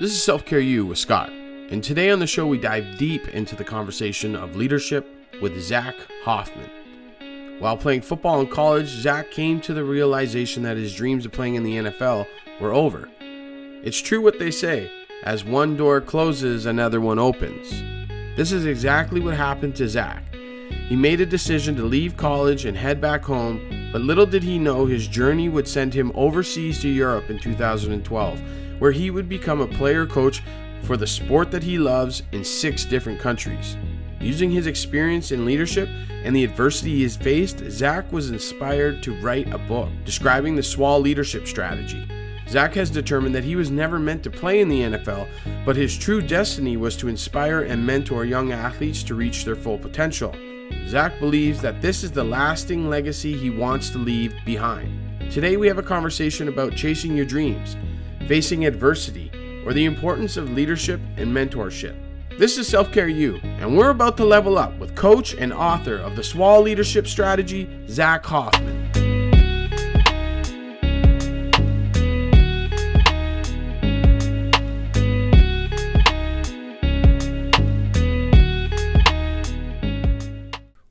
This is Self Care You with Scott, and today on the show we dive deep into the conversation of leadership with Zach Hoffman. While playing football in college, Zach came to the realization that his dreams of playing in the NFL were over. It's true what they say as one door closes, another one opens. This is exactly what happened to Zach. He made a decision to leave college and head back home, but little did he know his journey would send him overseas to Europe in 2012 where he would become a player coach for the sport that he loves in six different countries. Using his experience in leadership and the adversity he has faced, Zach was inspired to write a book describing the SWAL leadership strategy. Zach has determined that he was never meant to play in the NFL, but his true destiny was to inspire and mentor young athletes to reach their full potential. Zach believes that this is the lasting legacy he wants to leave behind. Today, we have a conversation about chasing your dreams facing adversity, or the importance of leadership and mentorship. This is Self Care U, and we're about to level up with coach and author of the SWAL Leadership Strategy, Zach Hoffman.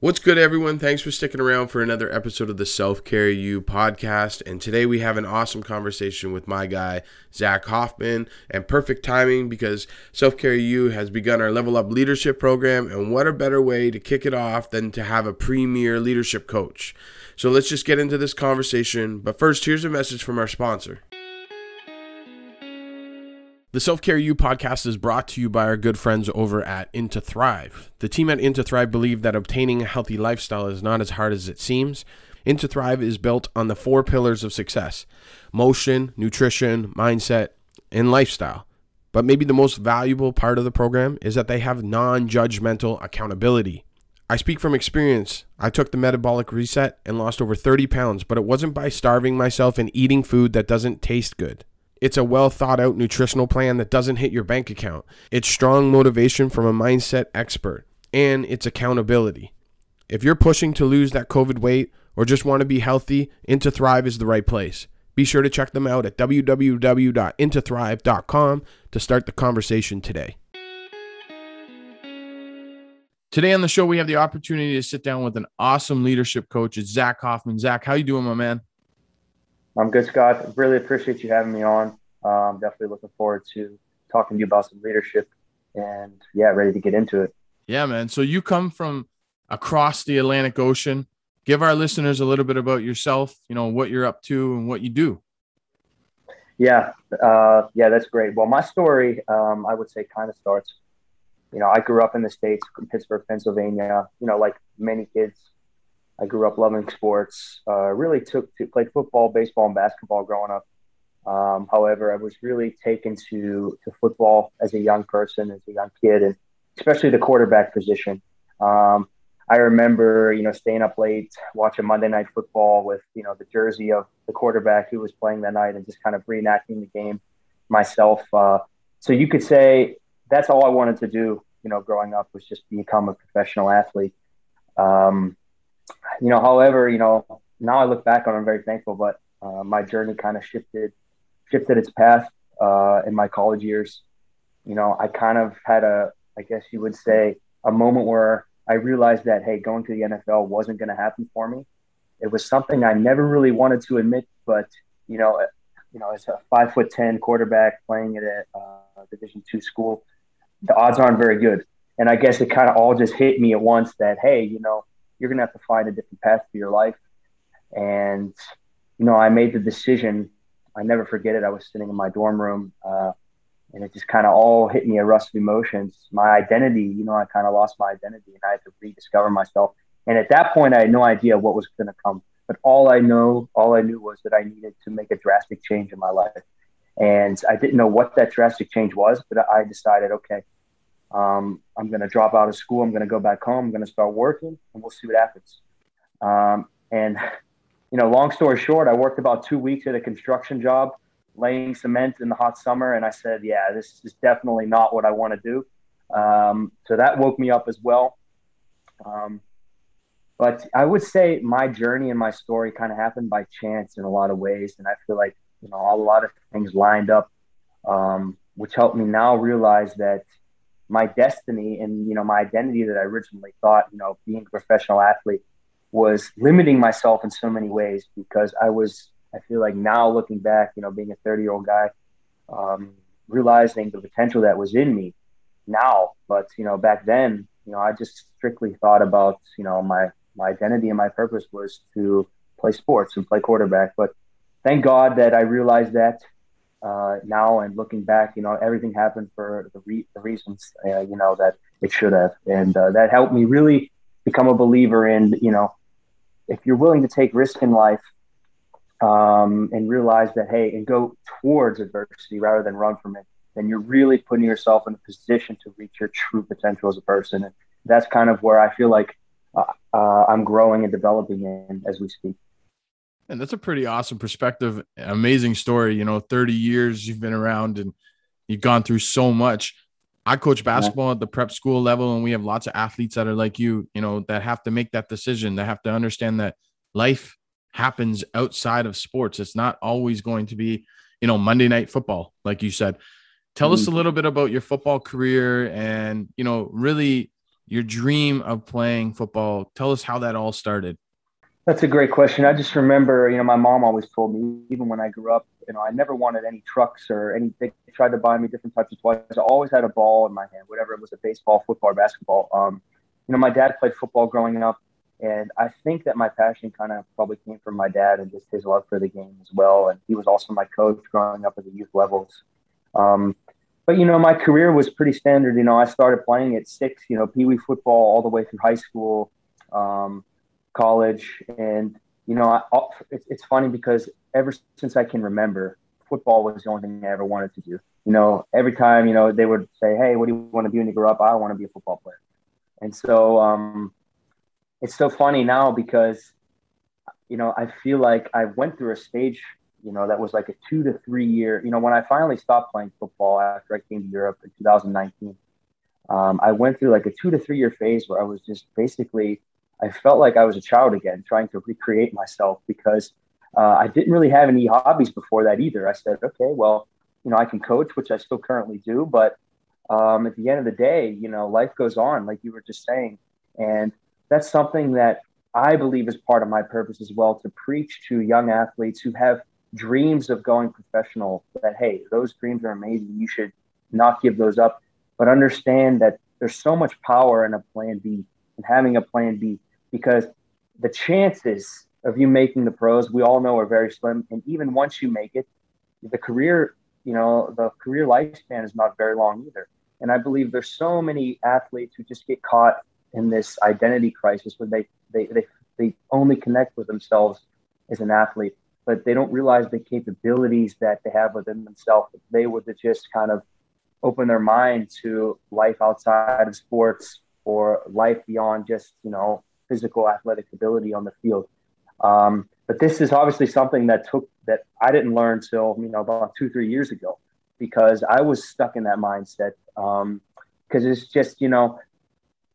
What's good, everyone? Thanks for sticking around for another episode of the Self Care You podcast. And today we have an awesome conversation with my guy, Zach Hoffman. And perfect timing because Self Care You has begun our Level Up Leadership program. And what a better way to kick it off than to have a premier leadership coach. So let's just get into this conversation. But first, here's a message from our sponsor. The Self Care You podcast is brought to you by our good friends over at Into Thrive. The team at Into Thrive believe that obtaining a healthy lifestyle is not as hard as it seems. Into Thrive is built on the four pillars of success motion, nutrition, mindset, and lifestyle. But maybe the most valuable part of the program is that they have non judgmental accountability. I speak from experience. I took the metabolic reset and lost over 30 pounds, but it wasn't by starving myself and eating food that doesn't taste good. It's a well thought out nutritional plan that doesn't hit your bank account. It's strong motivation from a mindset expert, and it's accountability. If you're pushing to lose that COVID weight or just want to be healthy, Into Thrive is the right place. Be sure to check them out at www.intothrive.com to start the conversation today. Today on the show, we have the opportunity to sit down with an awesome leadership coach. It's Zach Hoffman. Zach, how you doing, my man? I'm good, Scott. Really appreciate you having me on. Um, definitely looking forward to talking to you about some leadership and yeah, ready to get into it. Yeah, man. So you come from across the Atlantic Ocean. Give our listeners a little bit about yourself, you know, what you're up to and what you do. Yeah, uh, yeah, that's great. Well, my story, um, I would say, kind of starts. You know, I grew up in the states, in Pittsburgh, Pennsylvania. You know, like many kids, I grew up loving sports. Uh, really took to play football, baseball, and basketball growing up. Um, however, I was really taken to to football as a young person, as a young kid, and especially the quarterback position. Um, I remember, you know, staying up late watching Monday Night Football with, you know, the jersey of the quarterback who was playing that night, and just kind of reenacting the game myself. Uh, so you could say that's all I wanted to do, you know, growing up was just become a professional athlete. Um, you know, however, you know, now I look back on, I'm very thankful, but uh, my journey kind of shifted, shifted its path uh, in my college years. You know, I kind of had a, I guess you would say, a moment where I realized that hey, going to the NFL wasn't going to happen for me. It was something I never really wanted to admit, but you know, you know, as a five foot ten quarterback playing at a uh, Division two school, the odds aren't very good. And I guess it kind of all just hit me at once that hey, you know, you're to have to find a different path for your life. And, you know, I made the decision. I never forget it. I was sitting in my dorm room uh, and it just kind of all hit me a rush of emotions. My identity, you know, I kind of lost my identity and I had to rediscover myself. And at that point, I had no idea what was going to come. But all I know, all I knew was that I needed to make a drastic change in my life. And I didn't know what that drastic change was, but I decided, okay, um, I'm going to drop out of school. I'm going to go back home. I'm going to start working, and we'll see what happens. Um, and you know, long story short, I worked about two weeks at a construction job, laying cement in the hot summer, and I said, "Yeah, this is definitely not what I want to do." Um, so that woke me up as well. Um, but I would say my journey and my story kind of happened by chance in a lot of ways, and I feel like you know a lot of things lined up um, which helped me now realize that my destiny and you know my identity that I originally thought you know being a professional athlete was limiting myself in so many ways because I was I feel like now looking back you know being a 30 year old guy um, realizing the potential that was in me now. But you know back then you know I just strictly thought about you know my my identity and my purpose was to play sports and play quarterback. But thank God that I realized that uh, now and looking back, you know, everything happened for the, re- the reasons, uh, you know, that it should have. And uh, that helped me really become a believer in, you know, if you're willing to take risk in life um, and realize that, hey, and go towards adversity rather than run from it, then you're really putting yourself in a position to reach your true potential as a person. And that's kind of where I feel like uh, uh, I'm growing and developing in as we speak. And that's a pretty awesome perspective. Amazing story. You know, 30 years you've been around and you've gone through so much. I coach basketball yeah. at the prep school level, and we have lots of athletes that are like you, you know, that have to make that decision. They have to understand that life happens outside of sports. It's not always going to be, you know, Monday night football, like you said. Tell mm-hmm. us a little bit about your football career and, you know, really your dream of playing football. Tell us how that all started. That's a great question. I just remember, you know, my mom always told me, even when I grew up, you know, I never wanted any trucks or anything. They tried to buy me different types of toys. I always had a ball in my hand, whatever it was, a baseball, football, basketball. Um, you know, my dad played football growing up, and I think that my passion kind of probably came from my dad and just his love for the game as well. And he was also my coach growing up at the youth levels. Um, but you know, my career was pretty standard. You know, I started playing at six. You know, pee wee football all the way through high school. Um, college, and you know, I, it's, it's funny because ever since I can remember, football was the only thing I ever wanted to do. You know, every time you know they would say, "Hey, what do you want to be when you grow up?" I want to be a football player, and so um, it's so funny now because you know I feel like I went through a stage you know that was like a two to three year you know when i finally stopped playing football after i came to europe in 2019 um, i went through like a two to three year phase where i was just basically I felt like I was a child again, trying to recreate myself because uh, I didn't really have any hobbies before that either. I said, okay, well, you know, I can coach, which I still currently do, but um, at the end of the day, you know, life goes on, like you were just saying, and that's something that I believe is part of my purpose as well to preach to young athletes who have dreams of going professional. That hey, those dreams are amazing. You should not give those up, but understand that there's so much power in a plan B and having a plan B because the chances of you making the pros, we all know are very slim. And even once you make it, the career, you know, the career lifespan is not very long either. And I believe there's so many athletes who just get caught in this identity crisis where they, they, they, they only connect with themselves as an athlete, but they don't realize the capabilities that they have within themselves. If they were to just kind of open their mind to life outside of sports or life beyond just, you know, physical athletic ability on the field. Um, but this is obviously something that took that I didn't learn till you know about two three years ago because I was stuck in that mindset because um, it's just you know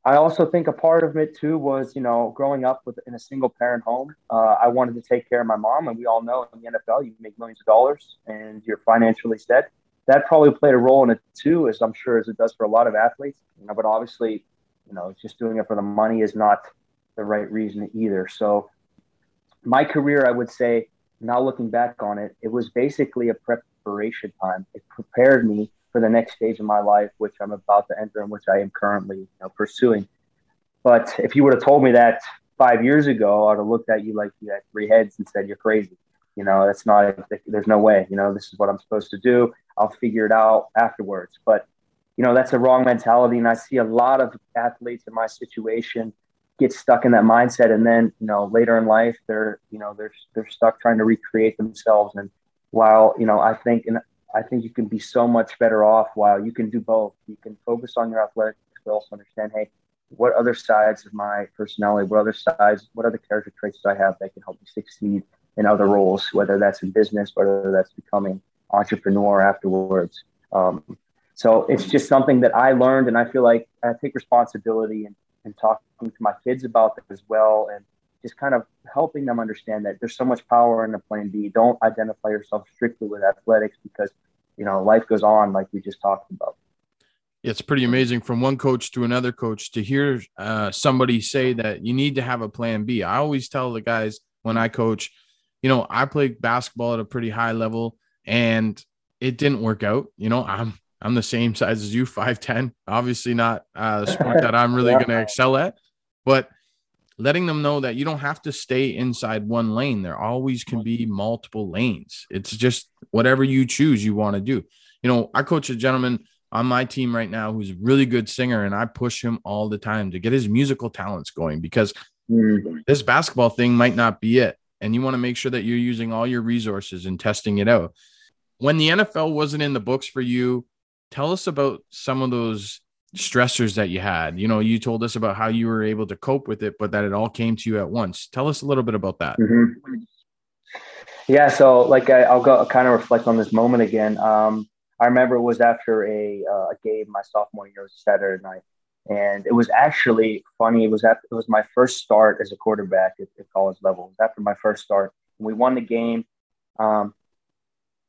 I also think a part of it too was you know growing up with in a single parent home uh, I wanted to take care of my mom and we all know in the NFL you make millions of dollars and you're financially set that probably played a role in it too as I'm sure as it does for a lot of athletes you know but obviously you know just doing it for the money is not the right reason either. So my career, I would say, now looking back on it, it was basically a preparation time. It prepared me for the next stage of my life, which I'm about to enter and which I am currently you know, pursuing. But if you would have told me that five years ago, I'd have looked at you like you had three heads and said, you're crazy. You know, that's not, there's no way, you know, this is what I'm supposed to do. I'll figure it out afterwards. But, you know, that's a wrong mentality. And I see a lot of athletes in my situation get stuck in that mindset. And then you know later in life they're you know they're they're stuck trying to recreate themselves. And while you know i think and i think you can be so much better off while you can do both. You can focus on your athletics but also understand hey what other sides of my personality what other sides what other character traits do i have that can help me succeed in other roles whether that's in business whether that's becoming entrepreneur afterwards. Um, so it's just something that i learned and i feel like i take responsibility and and talking to my kids about that as well and just kind of helping them understand that there's so much power in the plan B. Don't identify yourself strictly with athletics because you know, life goes on like we just talked about. It's pretty amazing from one coach to another coach to hear uh, somebody say that you need to have a plan B. I always tell the guys when I coach, you know, I played basketball at a pretty high level and it didn't work out. You know, I'm I'm the same size as you, 5'10. Obviously not uh, the sport that I'm really yeah. going to excel at, but letting them know that you don't have to stay inside one lane. There always can be multiple lanes. It's just whatever you choose you want to do. You know, I coach a gentleman on my team right now who's a really good singer, and I push him all the time to get his musical talents going because mm. this basketball thing might not be it. And you want to make sure that you're using all your resources and testing it out. When the NFL wasn't in the books for you, tell us about some of those stressors that you had. You know, you told us about how you were able to cope with it, but that it all came to you at once. Tell us a little bit about that. Mm-hmm. Yeah, so like I, will go kind of reflect on this moment again. Um, I remember it was after a, uh, a game my sophomore year, was Saturday night, and it was actually funny. It was after it was my first start as a quarterback at, at college level. It was after my first start. We won the game, um,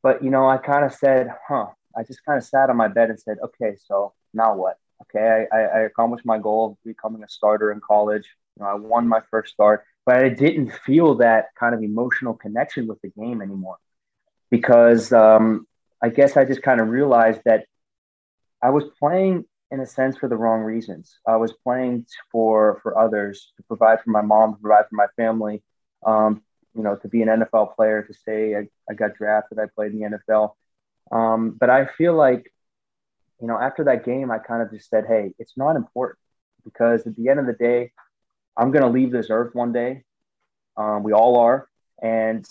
but you know, I kind of said, "Huh." I just kind of sat on my bed and said, "Okay, so now what?" Okay, I, I accomplished my goal of becoming a starter in college. You know, I won my first start, but I didn't feel that kind of emotional connection with the game anymore because um, I guess I just kind of realized that I was playing in a sense for the wrong reasons. I was playing for for others to provide for my mom, to provide for my family. Um, you know, to be an NFL player, to say I, I got drafted, I played in the NFL. Um, but I feel like you know, after that game, I kind of just said, hey, it's not important because at the end of the day, I'm going to leave this earth one day. Um, we all are. And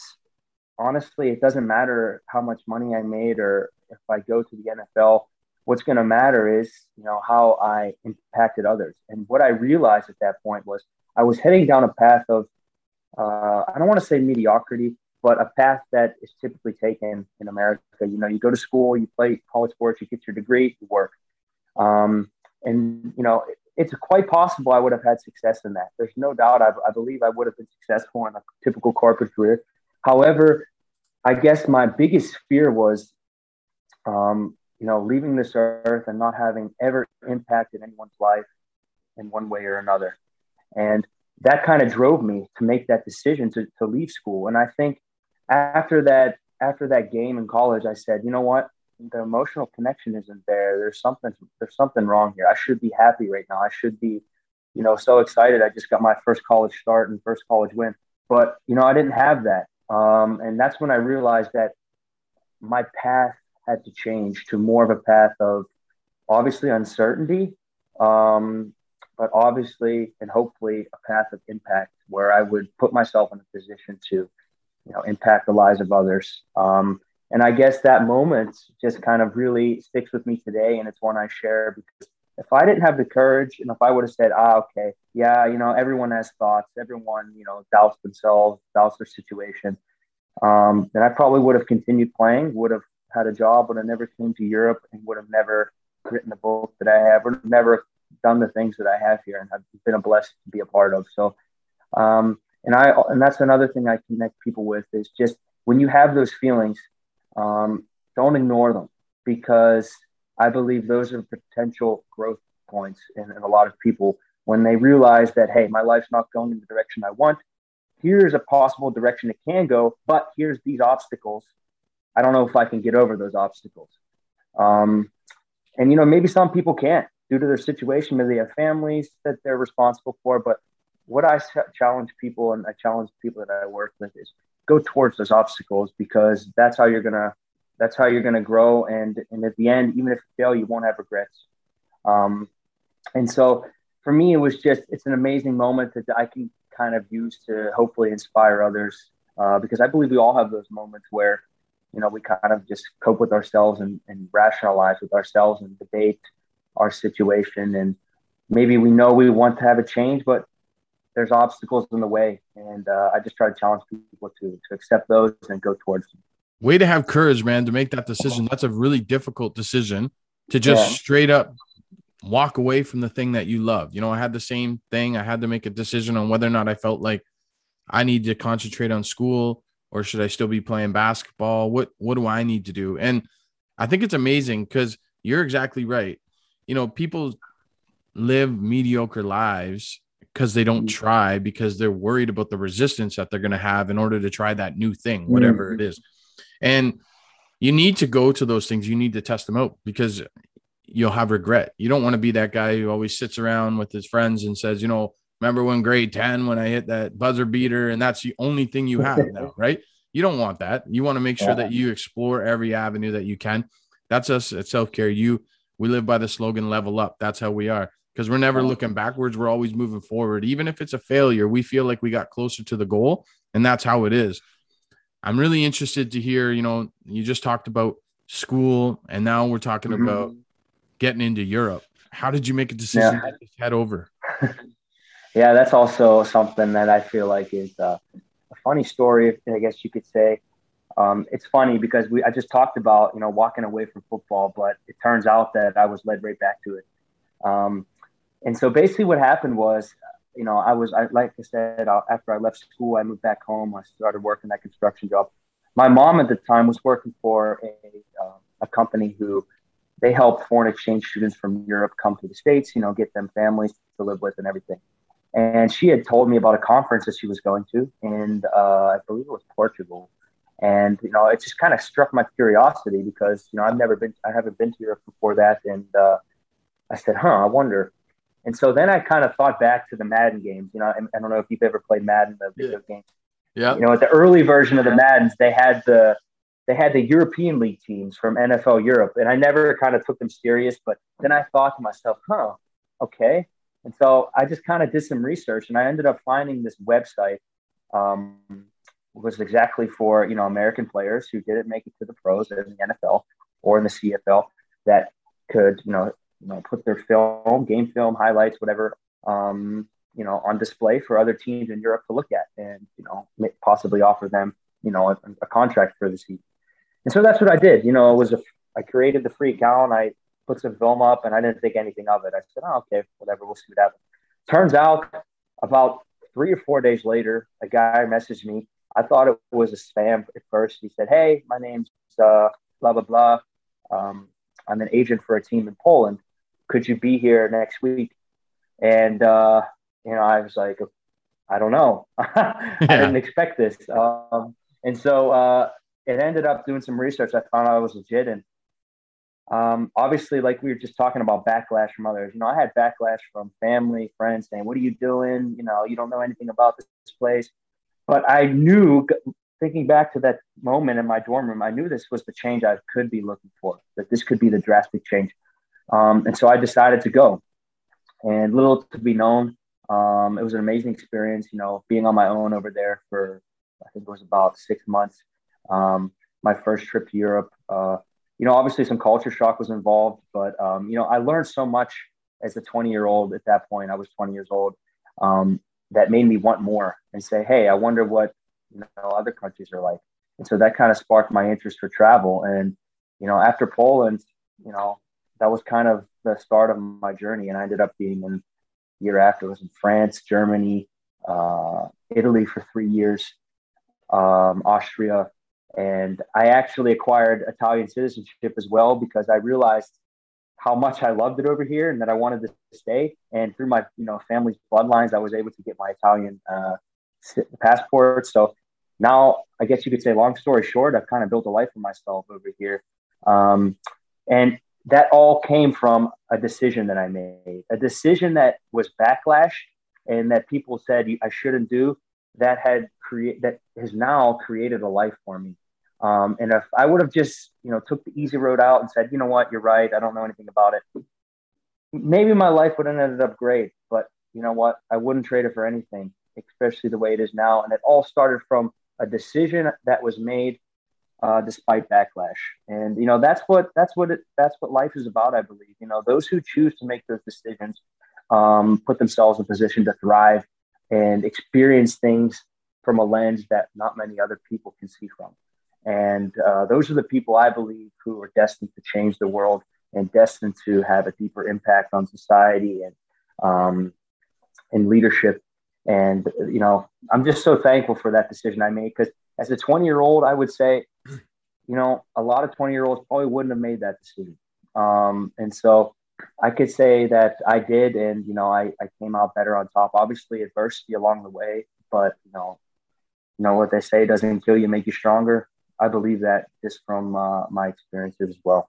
honestly, it doesn't matter how much money I made or if I go to the NFL. What's going to matter is, you know, how I impacted others. And what I realized at that point was I was heading down a path of, uh, I don't want to say mediocrity, but a path that is typically taken in America. You know, you go to school, you play college sports, you get your degree, you work. Um, and, you know, it, it's quite possible I would have had success in that. There's no doubt I, I believe I would have been successful in a typical corporate career. However, I guess my biggest fear was, um, you know, leaving this earth and not having ever impacted anyone's life in one way or another. And that kind of drove me to make that decision to, to leave school. And I think after that after that game in college, I said, you know what? The emotional connection isn't there. There's something there's something wrong here. I should be happy right now. I should be, you know, so excited. I just got my first college start and first college win. But you know, I didn't have that. Um, and that's when I realized that my path had to change to more of a path of obviously uncertainty, um, but obviously and hopefully a path of impact where I would put myself in a position to you know impact the lives of others. Um, and i guess that moment just kind of really sticks with me today and it's one i share because if i didn't have the courage and if i would have said ah okay yeah you know everyone has thoughts everyone you know doubts themselves doubts their situation um, then i probably would have continued playing would have had a job would have never came to europe and would have never written the book that i have have never done the things that i have here and have been a blessed to be a part of. So um, and I and that's another thing I connect people with is just when you have those feelings, um, don't ignore them because I believe those are potential growth points in, in a lot of people when they realize that hey, my life's not going in the direction I want. Here's a possible direction it can go, but here's these obstacles. I don't know if I can get over those obstacles. Um, and you know, maybe some people can't due to their situation. Maybe they have families that they're responsible for, but what I challenge people and I challenge people that I work with is go towards those obstacles because that's how you're gonna that's how you're gonna grow. And and at the end even if you fail you won't have regrets. Um, and so for me it was just it's an amazing moment that I can kind of use to hopefully inspire others uh, because I believe we all have those moments where you know we kind of just cope with ourselves and, and rationalize with ourselves and debate our situation. And maybe we know we want to have a change but there's obstacles in the way, and uh, I just try to challenge people to to accept those and go towards them. Way to have courage, man, to make that decision. That's a really difficult decision to just yeah. straight up walk away from the thing that you love. You know, I had the same thing. I had to make a decision on whether or not I felt like I need to concentrate on school or should I still be playing basketball? What what do I need to do? And I think it's amazing because you're exactly right. You know, people live mediocre lives because they don't mm-hmm. try because they're worried about the resistance that they're going to have in order to try that new thing, whatever mm-hmm. it is. And you need to go to those things. You need to test them out because you'll have regret. You don't want to be that guy who always sits around with his friends and says, you know, remember when grade 10 when I hit that buzzer beater and that's the only thing you have now, right? You don't want that. You want to make sure yeah. that you explore every avenue that you can. That's us at self care. You, we live by the slogan level up. That's how we are because we're never looking backwards. We're always moving forward. Even if it's a failure, we feel like we got closer to the goal, and that's how it is. I'm really interested to hear, you know, you just talked about school, and now we're talking mm-hmm. about getting into Europe. How did you make a decision yeah. to head over? yeah, that's also something that I feel like is uh, a funny story, I guess you could say. Um, it's funny because we I just talked about you know walking away from football, but it turns out that I was led right back to it. Um, and so basically, what happened was, you know, I was, I, like I said, after I left school, I moved back home. I started working that construction job. My mom at the time was working for a, uh, a company who they help foreign exchange students from Europe come to the States, you know, get them families to live with and everything. And she had told me about a conference that she was going to, and uh, I believe it was Portugal. And you know, it just kind of struck my curiosity because you know I've never been, I haven't been to Europe before that, and uh, I said, "Huh, I wonder." And so then I kind of thought back to the Madden games. You know, I, I don't know if you've ever played Madden, the video yeah. game. Yeah. You know, at the early version of the Maddens, they had the they had the European League teams from NFL Europe, and I never kind of took them serious. But then I thought to myself, huh, okay. And so I just kind of did some research, and I ended up finding this website. Um, was exactly for you know American players who didn't make it to the pros in the NFL or in the CFL that could you know you know, put their film, game film, highlights, whatever, um, you know, on display for other teams in Europe to look at, and you know, possibly offer them, you know, a, a contract for the season. And so that's what I did. You know, it was a, I created the free account. I put some film up, and I didn't think anything of it. I said, oh, okay, whatever, we'll see what happens. Turns out, about three or four days later, a guy messaged me. I thought it was a spam at first. He said, "Hey, my name's uh, blah blah blah. Um, I'm an agent for a team in Poland could you be here next week? And, uh, you know, I was like, I don't know. I didn't expect this. Um, and so uh, it ended up doing some research. I found out I was legit. And um, obviously, like we were just talking about backlash from others, you know, I had backlash from family, friends saying, What are you doing? You know, you don't know anything about this place. But I knew, thinking back to that moment in my dorm room, I knew this was the change I could be looking for, that this could be the drastic change. Um, and so I decided to go. And little to be known, um, it was an amazing experience, you know, being on my own over there for, I think it was about six months. Um, my first trip to Europe, uh, you know, obviously some culture shock was involved, but, um, you know, I learned so much as a 20 year old at that point. I was 20 years old. Um, that made me want more and say, hey, I wonder what you know other countries are like. And so that kind of sparked my interest for travel. And you know, after Poland, you know, that was kind of the start of my journey. And I ended up being in year after I was in France, Germany, uh, Italy for three years, um, Austria, and I actually acquired Italian citizenship as well because I realized how much I loved it over here and that I wanted to stay. And through my you know family's bloodlines, I was able to get my Italian uh, passport. So now I guess you could say, long story short, I've kind of built a life for myself over here. Um, and that all came from a decision that I made, a decision that was backlash and that people said I shouldn't do. That had create that has now created a life for me. Um, and if I would have just you know took the easy road out and said, you know what, you're right, I don't know anything about it, maybe my life would have ended up great. But you know what, I wouldn't trade it for anything, especially the way it is now. And it all started from a decision that was made uh, despite backlash. And you know that's what that's what it, that's what life is about. I believe you know those who choose to make those decisions um, put themselves in position to thrive and experience things from a lens that not many other people can see from. And uh, those are the people I believe who are destined to change the world and destined to have a deeper impact on society and um, and leadership. And you know, I'm just so thankful for that decision I made because as a 20 year old, I would say you know, a lot of 20 year olds probably wouldn't have made that decision. Um, and so I could say that I did, and you know, I, I came out better on top. Obviously, adversity along the way, but you know, you know what they say doesn't kill you, make you stronger. I believe that just from uh, my experiences as well.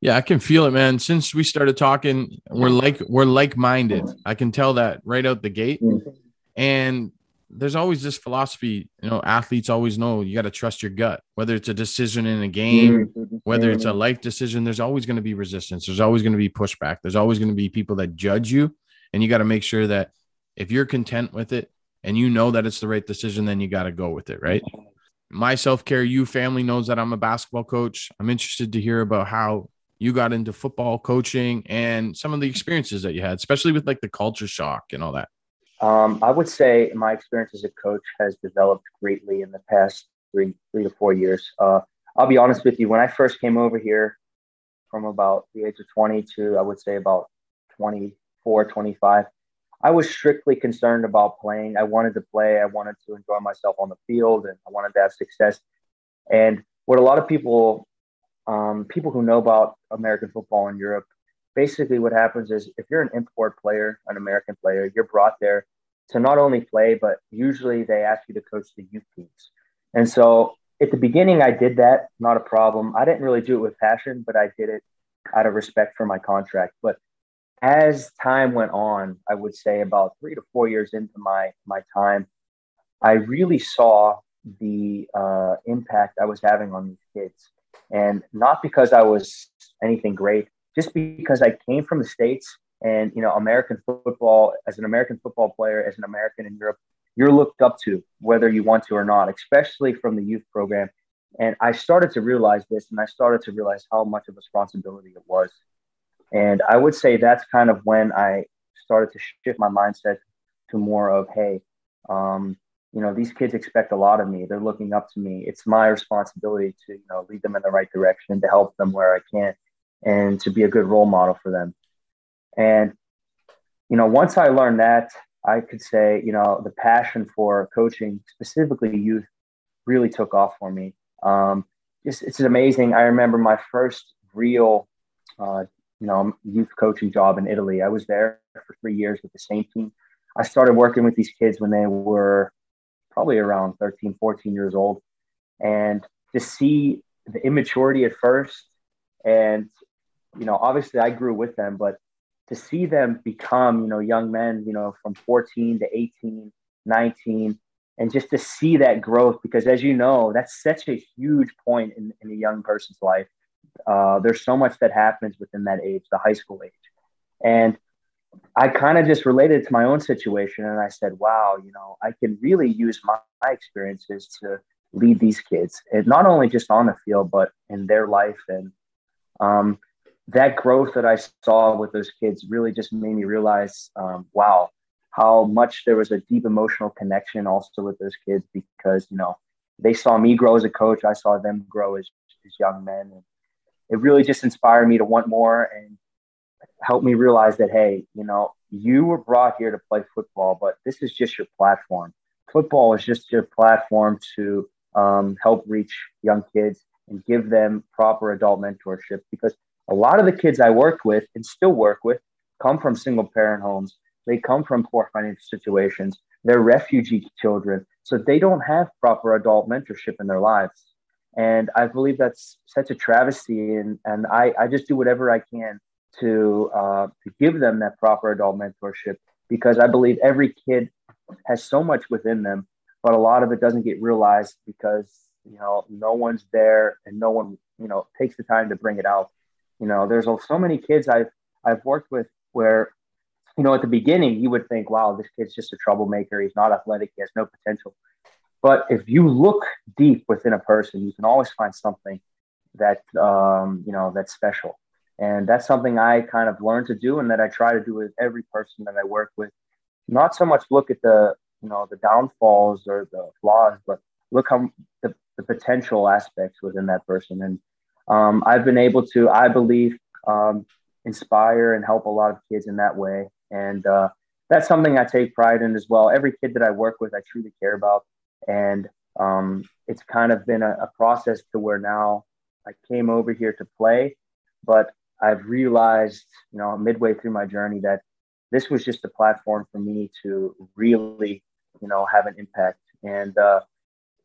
Yeah, I can feel it, man. Since we started talking, we're like we're like minded. I can tell that right out the gate. Mm-hmm. And there's always this philosophy, you know, athletes always know you got to trust your gut, whether it's a decision in a game, mm-hmm. whether it's a mm-hmm. life decision, there's always going to be resistance. There's always going to be pushback. There's always going to be people that judge you. And you got to make sure that if you're content with it and you know that it's the right decision, then you got to go with it. Right. My self care, you family knows that I'm a basketball coach. I'm interested to hear about how you got into football coaching and some of the experiences that you had, especially with like the culture shock and all that. Um, I would say my experience as a coach has developed greatly in the past three three to four years. Uh, I'll be honest with you. When I first came over here, from about the age of 20 to I would say about 24, 25, I was strictly concerned about playing. I wanted to play. I wanted to enjoy myself on the field, and I wanted to have success. And what a lot of people, um, people who know about American football in Europe, basically what happens is if you're an import player, an American player, you're brought there to not only play, but usually they ask you to coach the youth teams. And so at the beginning, I did that, not a problem. I didn't really do it with passion, but I did it out of respect for my contract. But as time went on, I would say about three to four years into my my time, I really saw the uh, impact I was having on these kids, and not because I was anything great, just because I came from the states and you know American football as an American football player as an American in Europe you're looked up to whether you want to or not especially from the youth program. And I started to realize this and I started to realize how much of a responsibility it was. And I would say that's kind of when I started to shift my mindset to more of hey um, you know these kids expect a lot of me. They're looking up to me. It's my responsibility to you know lead them in the right direction to help them where I can and to be a good role model for them. And, you know, once I learned that, I could say, you know, the passion for coaching, specifically youth, really took off for me. Um, just, it's amazing. I remember my first real, uh, you know, youth coaching job in Italy. I was there for three years with the same team. I started working with these kids when they were probably around 13, 14 years old. And to see the immaturity at first and you know, obviously I grew with them, but to see them become, you know, young men, you know, from 14 to 18, 19, and just to see that growth, because as you know, that's such a huge point in, in a young person's life. Uh, there's so much that happens within that age, the high school age. And I kind of just related to my own situation and I said, wow, you know, I can really use my, my experiences to lead these kids, and not only just on the field, but in their life. And um, that growth that I saw with those kids really just made me realize, um, wow, how much there was a deep emotional connection also with those kids because you know they saw me grow as a coach, I saw them grow as, as young men, and it really just inspired me to want more and helped me realize that hey, you know, you were brought here to play football, but this is just your platform. Football is just your platform to um, help reach young kids and give them proper adult mentorship because a lot of the kids I worked with and still work with come from single parent homes. They come from poor financial situations. They're refugee children. So they don't have proper adult mentorship in their lives. And I believe that's such a travesty. And, and I, I just do whatever I can to, uh, to give them that proper adult mentorship because I believe every kid has so much within them, but a lot of it doesn't get realized because, you know, no one's there and no one, you know, takes the time to bring it out. You know, there's so many kids I've I've worked with where, you know, at the beginning you would think, wow, this kid's just a troublemaker. He's not athletic. He has no potential. But if you look deep within a person, you can always find something that um, you know that's special. And that's something I kind of learned to do, and that I try to do with every person that I work with. Not so much look at the you know the downfalls or the flaws, but look how the, the potential aspects within that person. And um, I've been able to, I believe, um, inspire and help a lot of kids in that way. And uh, that's something I take pride in as well. Every kid that I work with, I truly care about. And um, it's kind of been a, a process to where now I came over here to play, but I've realized, you know, midway through my journey that this was just a platform for me to really, you know, have an impact. And uh,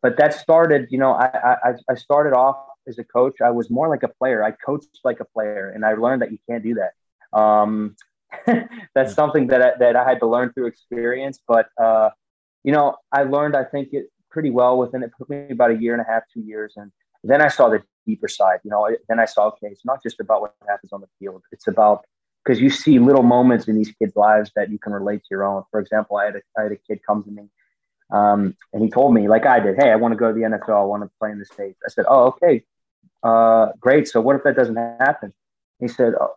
but that started, you know, I, I I started off as a coach. I was more like a player. I coached like a player, and I learned that you can't do that. Um, that's something that I, that I had to learn through experience. But uh, you know, I learned I think it pretty well within it took me about a year and a half, two years, and then I saw the deeper side. You know, then I saw okay, it's not just about what happens on the field. It's about because you see little moments in these kids' lives that you can relate to your own. For example, I had a, I had a kid come to me, um, and he told me, like I did, hey, I want to go to the NFL. I want to play in the states. I said, oh, okay, uh, great. So what if that doesn't happen? He said, oh,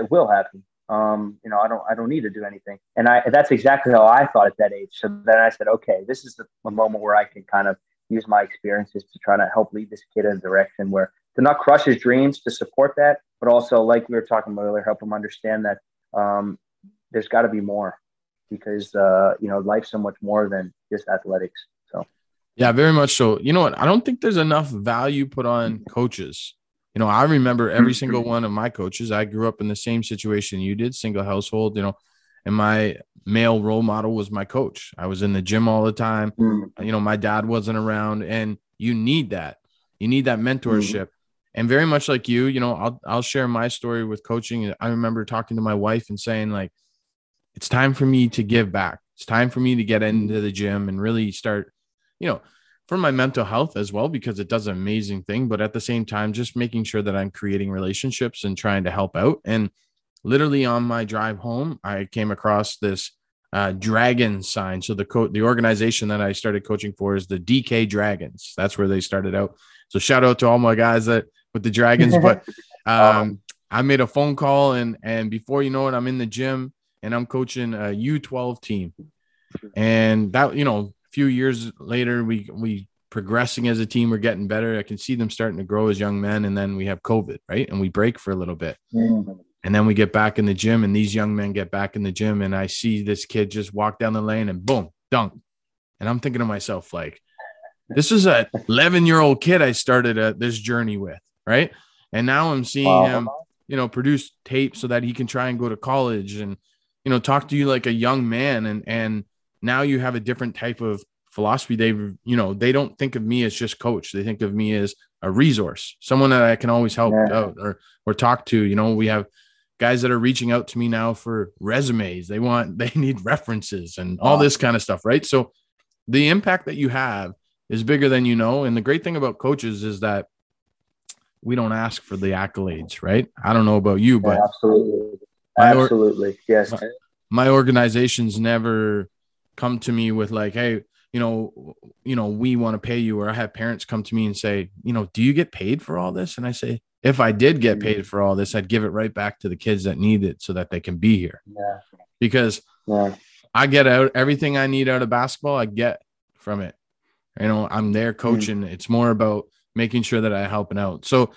it will happen. Um, you know, I don't, I don't need to do anything. And I, that's exactly how I thought at that age. So then I said, okay, this is the, the moment where I can kind of use my experiences to try to help lead this kid in a direction where to not crush his dreams, to support that, but also, like we were talking about earlier, help him understand that um, there's got to be more because uh, you know life's so much more than just athletics. Yeah, very much so. You know what? I don't think there's enough value put on coaches. You know, I remember every single one of my coaches. I grew up in the same situation you did, single household. You know, and my male role model was my coach. I was in the gym all the time. Mm-hmm. You know, my dad wasn't around, and you need that. You need that mentorship. Mm-hmm and very much like you you know i'll i'll share my story with coaching i remember talking to my wife and saying like it's time for me to give back it's time for me to get into the gym and really start you know for my mental health as well because it does an amazing thing but at the same time just making sure that i'm creating relationships and trying to help out and literally on my drive home i came across this uh, dragon sign so the co- the organization that i started coaching for is the dk dragons that's where they started out so shout out to all my guys that with the Dragons. But um, I made a phone call, and and before you know it, I'm in the gym and I'm coaching a U12 team. And that you know, few years later, we we progressing as a team. We're getting better. I can see them starting to grow as young men, and then we have COVID, right? And we break for a little bit. Mm-hmm. And then we get back in the gym, and these young men get back in the gym, and I see this kid just walk down the lane and boom, dunk. And I'm thinking to myself, like, this is a 11 year old kid I started a, this journey with right? And now I'm seeing wow. him, you know, produce tape so that he can try and go to college and, you know, talk to you like a young man. And and now you have a different type of philosophy. They, you know, they don't think of me as just coach. They think of me as a resource, someone that I can always help yeah. out or or talk to. You know, we have guys that are reaching out to me now for resumes. They want they need references and all this kind of stuff, right? So the impact that you have is bigger than you know. And the great thing about coaches is that we don't ask for the accolades, right? I don't know about you, but yeah, absolutely, absolutely, or- yes. My, my organizations never come to me with like, hey, you know, you know, we want to pay you, or I have parents come to me and say, you know, do you get paid for all this? And I say, if I did get mm-hmm. paid for all this, I'd give it right back to the kids that need it so that they can be here. Yeah. Because yeah. I get out everything I need out of basketball, I get from it. You know, I'm there mm-hmm. coaching. Mm. It's more about making sure that I helping out. So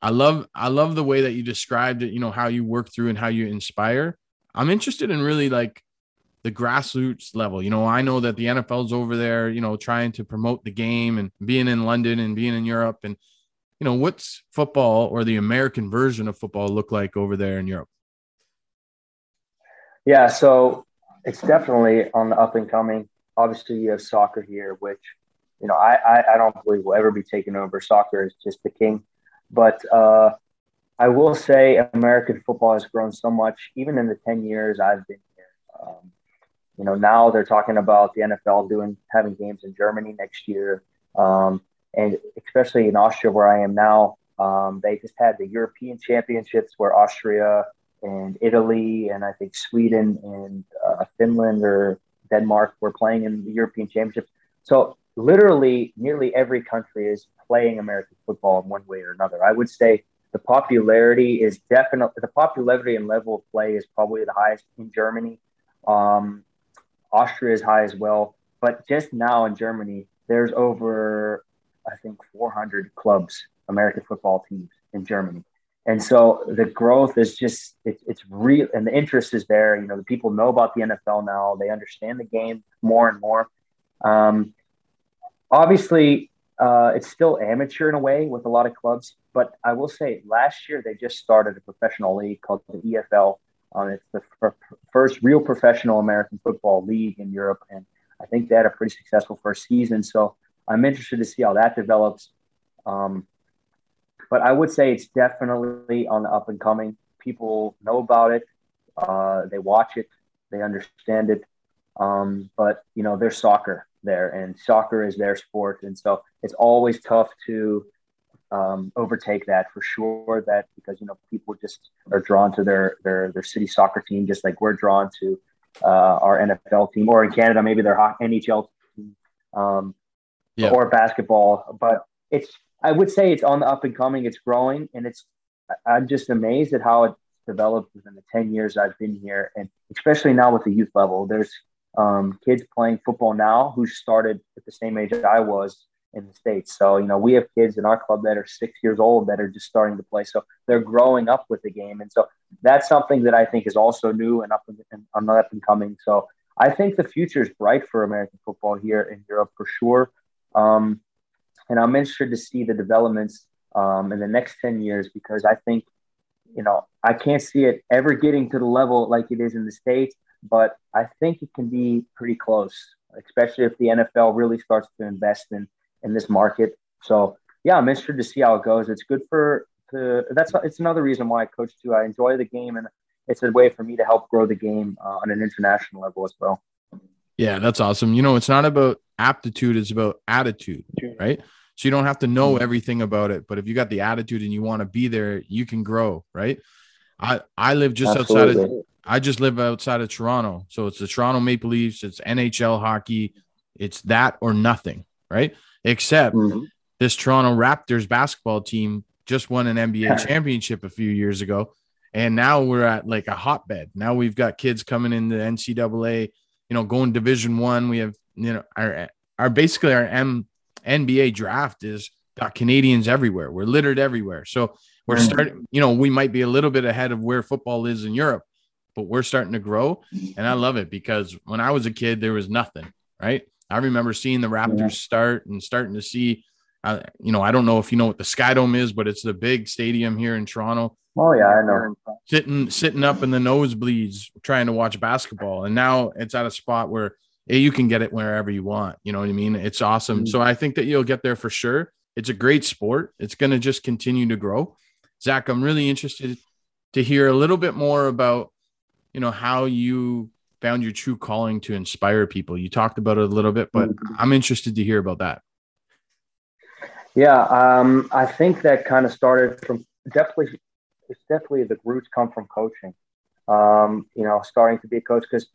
I love I love the way that you described it, you know, how you work through and how you inspire. I'm interested in really like the grassroots level. You know, I know that the NFL's over there, you know, trying to promote the game and being in London and being in Europe and you know, what's football or the American version of football look like over there in Europe? Yeah, so it's definitely on the up and coming. Obviously, you have soccer here, which you know, I, I, I don't believe will ever be taken over. Soccer is just the king. But uh, I will say American football has grown so much, even in the 10 years I've been here. Um, you know, now they're talking about the NFL doing having games in Germany next year. Um, and especially in Austria, where I am now, um, they just had the European Championships where Austria and Italy and I think Sweden and uh, Finland or Denmark were playing in the European Championships. So literally nearly every country is playing American football in one way or another. I would say the popularity is definitely the popularity and level of play is probably the highest in Germany. Um, Austria is high as well, but just now in Germany, there's over I think 400 clubs, American football teams in Germany. And so the growth is just it, it's real, and the interest is there. You know, the people know about the NFL now; they understand the game more and more. Um, obviously, uh, it's still amateur in a way with a lot of clubs, but I will say last year they just started a professional league called the EFL. Um, it's the f- first real professional American football league in Europe, and I think they had a pretty successful first season. So I'm interested to see how that develops. Um, but I would say it's definitely on the up and coming. People know about it, uh, they watch it, they understand it. Um, but you know, there's soccer there, and soccer is their sport, and so it's always tough to um, overtake that for sure. That because you know people just are drawn to their their their city soccer team, just like we're drawn to uh, our NFL team, or in Canada maybe their NHL team, um, yeah. or basketball. But it's I would say it's on the up and coming. It's growing, and it's I'm just amazed at how it developed within the 10 years I've been here. And especially now with the youth level, there's um, kids playing football now who started at the same age I was in the States. So, you know, we have kids in our club that are six years old that are just starting to play. So they're growing up with the game. And so that's something that I think is also new and up and, and up and coming. So I think the future is bright for American football here in Europe for sure. Um, and I'm interested to see the developments um, in the next 10 years because I think, you know, I can't see it ever getting to the level like it is in the States but I think it can be pretty close, especially if the NFL really starts to invest in in this market. So yeah, I'm interested to see how it goes. It's good for the, that's it's another reason why I coach too. I enjoy the game, and it's a way for me to help grow the game uh, on an international level as well. Yeah, that's awesome. You know, it's not about aptitude; it's about attitude, right? So you don't have to know mm-hmm. everything about it, but if you got the attitude and you want to be there, you can grow, right? I I live just Absolutely. outside of I just live outside of Toronto. So it's the Toronto Maple Leafs, it's NHL hockey, it's that or nothing, right? Except mm-hmm. this Toronto Raptors basketball team just won an NBA championship a few years ago. And now we're at like a hotbed. Now we've got kids coming in the NCAA, you know, going division one. We have, you know, our our basically our M NBA draft is got Canadians everywhere. We're littered everywhere. So we're mm-hmm. starting, you know, we might be a little bit ahead of where football is in Europe, but we're starting to grow. And I love it because when I was a kid, there was nothing, right? I remember seeing the Raptors yeah. start and starting to see, uh, you know, I don't know if you know what the Skydome is, but it's the big stadium here in Toronto. Oh yeah, I know. Sitting sitting up in the nosebleeds trying to watch basketball, and now it's at a spot where hey, you can get it wherever you want. You know what I mean? It's awesome. Mm-hmm. So I think that you'll get there for sure. It's a great sport. It's going to just continue to grow. Zach, I'm really interested to hear a little bit more about you know how you found your true calling to inspire people. You talked about it a little bit but mm-hmm. i'm interested to hear about that. Yeah um, i think that kind of started from definitely it's definitely the roots come from coaching. Um, you know starting to be a coach because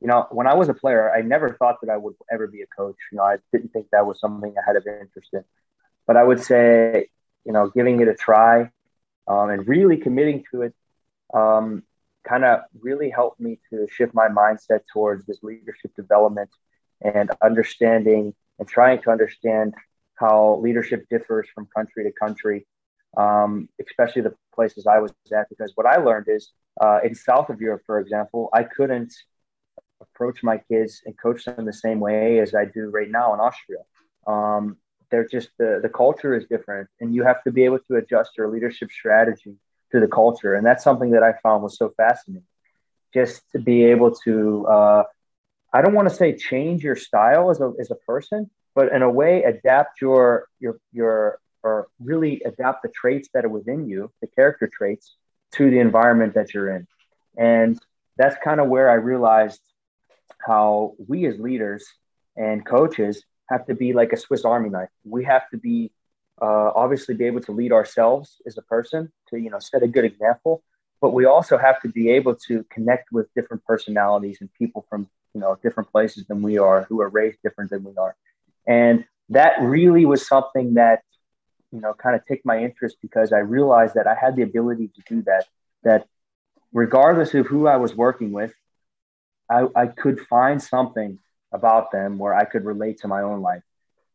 you know when i was a player i never thought that i would ever be a coach. You know i didn't think that was something i had of interest in. But i would say you know giving it a try um, and really committing to it um, kind of really helped me to shift my mindset towards this leadership development and understanding and trying to understand how leadership differs from country to country, um, especially the places I was at. Because what I learned is uh, in south of Europe, for example, I couldn't approach my kids and coach them the same way as I do right now in Austria. Um, they're just the, the culture is different, and you have to be able to adjust your leadership strategy to the culture. And that's something that I found was so fascinating. Just to be able to, uh, I don't want to say change your style as a, as a person, but in a way adapt your, your, your, or really adapt the traits that are within you, the character traits to the environment that you're in. And that's kind of where I realized how we as leaders and coaches have to be like a Swiss Army knife. We have to be uh, obviously be able to lead ourselves as a person to you know set a good example but we also have to be able to connect with different personalities and people from you know different places than we are who are raised different than we are. And that really was something that you know kind of took my interest because i realized that i had the ability to do that that regardless of who i was working with i, I could find something about them where i could relate to my own life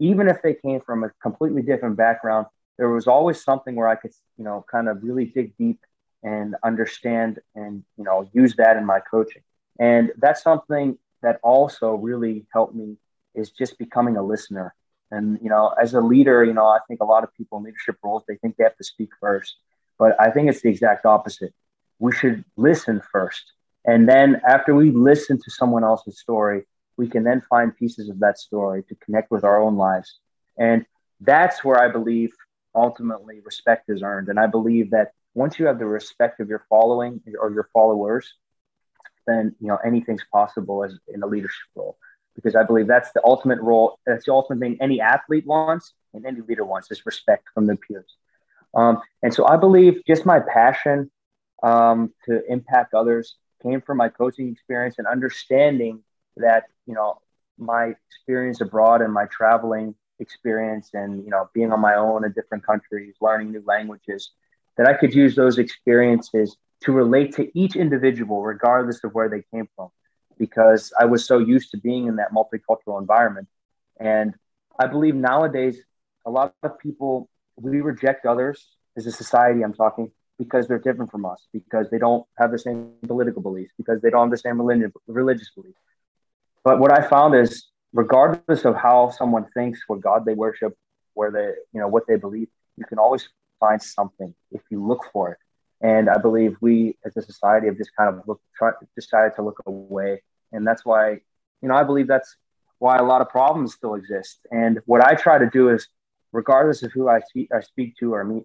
even if they came from a completely different background, there was always something where I could, you know, kind of really dig deep and understand and, you know, use that in my coaching. And that's something that also really helped me is just becoming a listener. And, you know, as a leader, you know, I think a lot of people in leadership roles, they think they have to speak first. But I think it's the exact opposite. We should listen first. And then after we listen to someone else's story, we can then find pieces of that story to connect with our own lives. And that's where I believe ultimately respect is earned. And I believe that once you have the respect of your following or your followers, then you know anything's possible as in a leadership role because I believe that's the ultimate role. That's the ultimate thing any athlete wants and any leader wants is respect from their peers. Um, and so I believe just my passion um, to impact others came from my coaching experience and understanding that you know my experience abroad and my traveling experience and you know being on my own in different countries, learning new languages, that I could use those experiences to relate to each individual regardless of where they came from because I was so used to being in that multicultural environment. And I believe nowadays, a lot of people, we reject others as a society, I'm talking, because they're different from us, because they don't have the same political beliefs, because they don't have the same religion, religious beliefs. But what I found is, regardless of how someone thinks, what God they worship, where they, you know, what they believe, you can always find something if you look for it. And I believe we as a society have just kind of looked, try, decided to look away and that's why, you know, I believe that's why a lot of problems still exist. And what I try to do is, regardless of who I speak, I speak to or meet,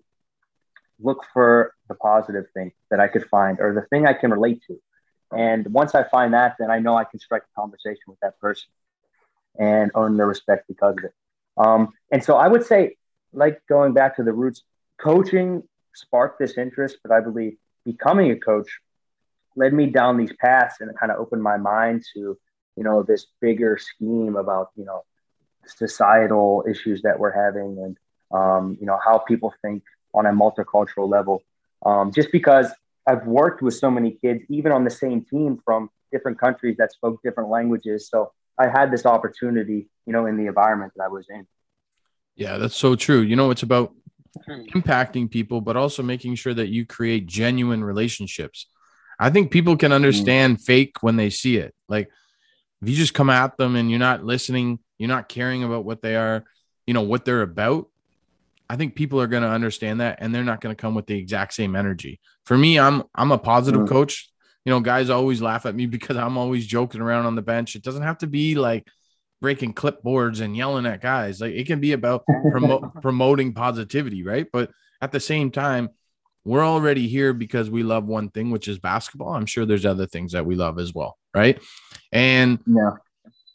look for the positive thing that I could find or the thing I can relate to. And once I find that, then I know I can strike a conversation with that person and earn their respect because of it. Um, and so I would say, like going back to the roots, coaching sparked this interest, but I believe becoming a coach led me down these paths and kind of opened my mind to, you know, this bigger scheme about, you know, societal issues that we're having and, um, you know, how people think on a multicultural level. Um, just because I've worked with so many kids, even on the same team from different countries that spoke different languages. So I had this opportunity, you know, in the environment that I was in. Yeah, that's so true. You know, it's about impacting people, but also making sure that you create genuine relationships. I think people can mm. understand mm. fake when they see it. Like if you just come at them and you're not listening, you're not caring about what they are, you know, what they're about. I think people are going to understand that and they're not going to come with the exact same energy. For me, I'm I'm a positive mm. coach. You know, guys always laugh at me because I'm always joking around on the bench. It doesn't have to be like breaking clipboards and yelling at guys. Like it can be about promo- promoting positivity, right? But at the same time, we're already here because we love one thing, which is basketball. I'm sure there's other things that we love as well, right? And yeah.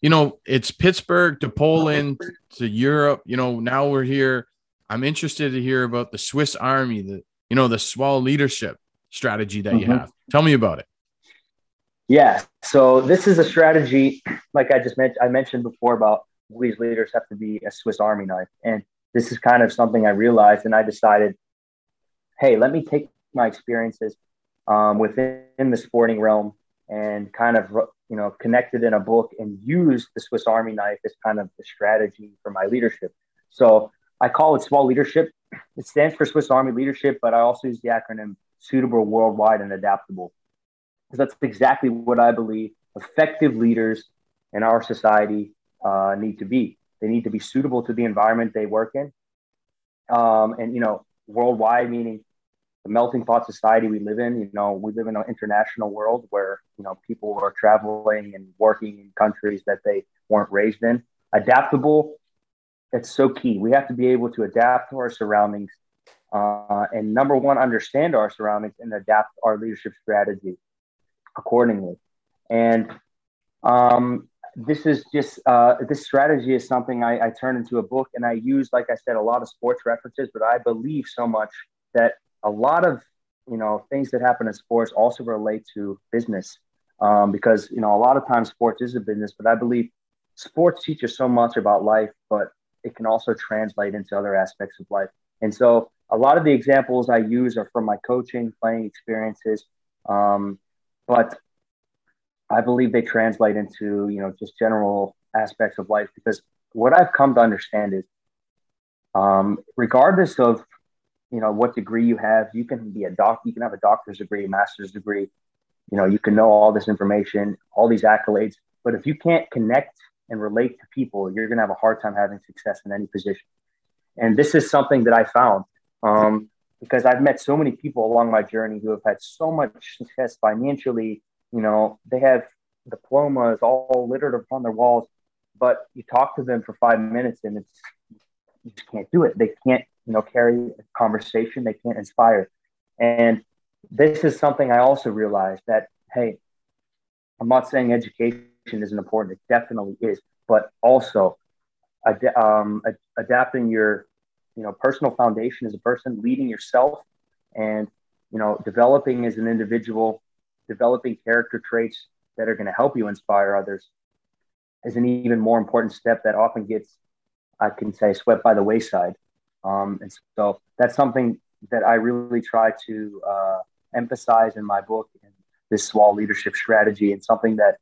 you know, it's Pittsburgh to Poland to Europe. You know, now we're here. I'm interested to hear about the Swiss Army, the you know, the SWAL leadership strategy that mm-hmm. you have. Tell me about it. Yeah. So this is a strategy, like I just mentioned, I mentioned before about these leaders have to be a Swiss Army knife, and this is kind of something I realized, and I decided hey, let me take my experiences um, within the sporting realm and kind of you know connected in a book and use the Swiss Army knife as kind of the strategy for my leadership. So I call it SWAL leadership. It stands for Swiss Army leadership, but I also use the acronym suitable, worldwide, and adaptable. Because that's exactly what I believe effective leaders in our society uh, need to be. They need to be suitable to the environment they work in. Um, and, you know, worldwide, meaning the melting pot society we live in. You know, we live in an international world where you know people are traveling and working in countries that they weren't raised in. Adaptable, it's so key. We have to be able to adapt to our surroundings, uh, and number one, understand our surroundings and adapt our leadership strategy accordingly. And um, this is just uh, this strategy is something I, I turned into a book, and I use, like I said, a lot of sports references, but I believe so much that a lot of you know things that happen in sports also relate to business um, because you know a lot of times sports is a business but i believe sports teaches so much about life but it can also translate into other aspects of life. And so a lot of the examples i use are from my coaching playing experiences um, but i believe they translate into you know just general aspects of life because what i've come to understand is um, regardless of you know what degree you have you can be a doc you can have a doctor's degree a master's degree you know you can know all this information all these accolades but if you can't connect and relate to people, you're going to have a hard time having success in any position. And this is something that I found um, because I've met so many people along my journey who have had so much success financially. You know, they have diplomas all littered upon their walls, but you talk to them for five minutes and it's you just can't do it. They can't, you know, carry a conversation. They can't inspire. And this is something I also realized that hey, I'm not saying education isn't important. It definitely is, but also ad- um, ad- adapting your, you know, personal foundation as a person, leading yourself, and you know, developing as an individual, developing character traits that are going to help you inspire others is an even more important step that often gets, I can say, swept by the wayside. Um, and so that's something that I really try to uh, emphasize in my book and this SWAL leadership strategy, and something that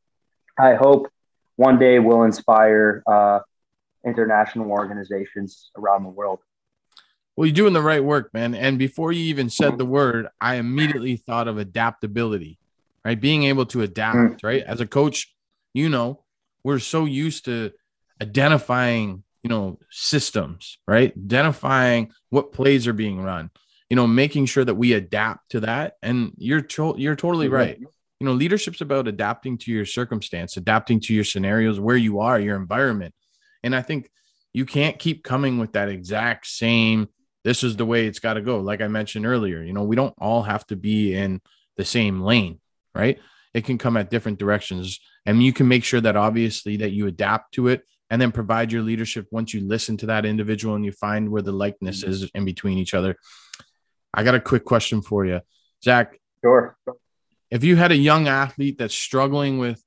I hope one day will inspire uh, international organizations around the world. Well, you're doing the right work, man. And before you even said the word, I immediately thought of adaptability, right? Being able to adapt, mm. right? As a coach, you know, we're so used to identifying, you know, systems, right? Identifying what plays are being run, you know, making sure that we adapt to that. And you're to- you're totally right you know leadership's about adapting to your circumstance adapting to your scenarios where you are your environment. And i think you can't keep coming with that exact same this is the way it's got to go. Like i mentioned earlier you know we don't all have to be in the same lane right? It can come at different directions and you can make sure that obviously that you adapt to it and then provide your leadership once you listen to that individual and you find where the likeness mm-hmm. is in between each other. I got a quick question for you zach sure if you had a young athlete that's struggling with,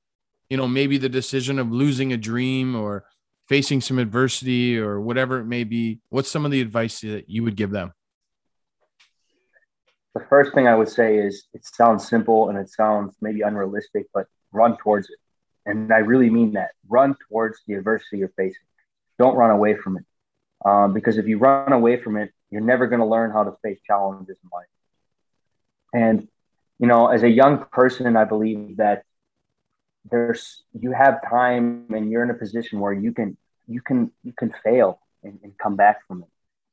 you know, maybe the decision of losing a dream or facing some adversity or whatever it may be, what's some of the advice that you would give them? The first thing I would say is it sounds simple and it sounds maybe unrealistic, but run towards it. And I really mean that. Run towards the adversity you're facing. Don't run away from it. Um, because if you run away from it, you're never going to learn how to face challenges in life. And you know, as a young person, I believe that there's you have time and you're in a position where you can you can you can fail and, and come back from it.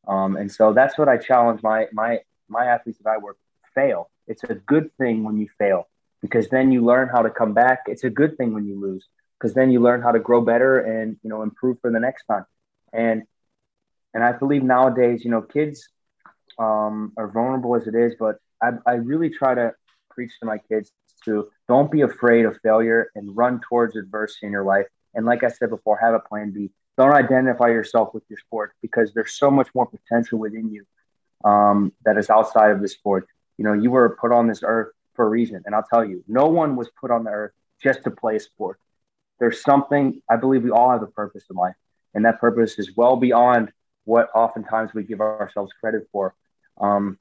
Um, and so that's what I challenge my my my athletes that I work fail. It's a good thing when you fail because then you learn how to come back. It's a good thing when you lose because then you learn how to grow better and you know improve for the next time. And and I believe nowadays, you know, kids um, are vulnerable as it is, but I, I really try to preach to my kids to don't be afraid of failure and run towards adversity in your life. And like I said before, have a plan B. Don't identify yourself with your sport because there's so much more potential within you um, that is outside of the sport. You know, you were put on this earth for a reason. And I'll tell you, no one was put on the earth just to play a sport. There's something, I believe we all have a purpose in life. And that purpose is well beyond what oftentimes we give ourselves credit for. Um,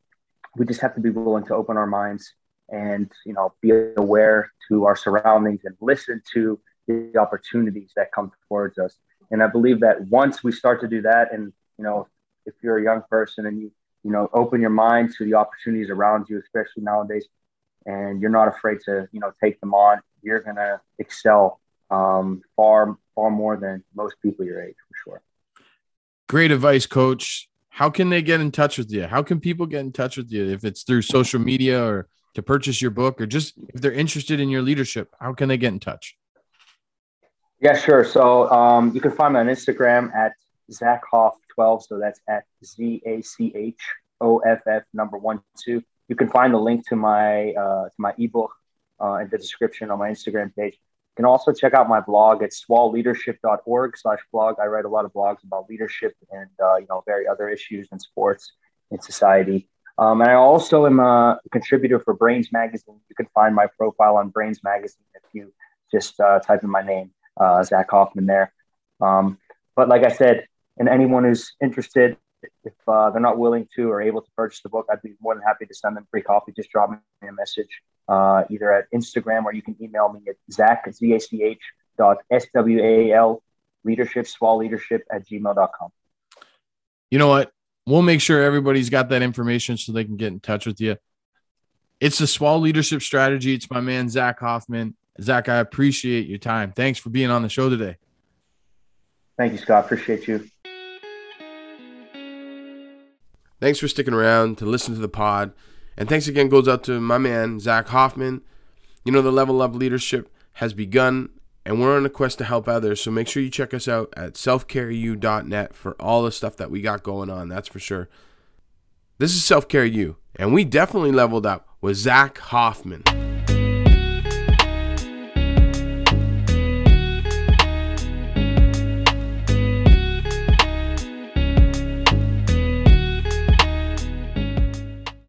we just have to be willing to open our minds and you know be aware to our surroundings and listen to the opportunities that come towards us. And i believe that once we start to do that and you know if you're a young person and you you know open your mind to the opportunities around you especially nowadays and you're not afraid to you know take them on you're to excel um, far far more than most people your age for sure. Great advice coach. How can they get in touch with you? How can people get in touch with you if it's through social media or to purchase your book or just if they're interested in your leadership, how can they get in touch? Yeah, sure. So um, you can find me on Instagram at Zach Hoff 12. So that's at Z A C H O F F number one, two. You can find the link to my, uh, to my ebook uh, in the description on my Instagram page. You can also check out my blog at swalleadership.org slash blog. I write a lot of blogs about leadership and, uh, you know, very other issues in sports and society. Um, and I also am a contributor for Brainz Magazine. You can find my profile on Brainz Magazine if you just uh, type in my name, uh, Zach Hoffman, there. Um, but like I said, and anyone who's interested, if uh, they're not willing to or able to purchase the book, I'd be more than happy to send them free coffee. Just drop me a message uh, either at Instagram or you can email me at Zach, Z-A-C-H dot S-W-A-L leadership, swall leadership at gmail.com. You know what? We'll make sure everybody's got that information so they can get in touch with you. It's the SWAL leadership strategy. It's my man, Zach Hoffman. Zach, I appreciate your time. Thanks for being on the show today. Thank you, Scott. Appreciate you. Thanks for sticking around to listen to the pod. And thanks again goes out to my man, Zach Hoffman. You know, the level up leadership has begun, and we're on a quest to help others. So make sure you check us out at selfcareu.net for all the stuff that we got going on. That's for sure. This is Self Care U, and we definitely leveled up with Zach Hoffman.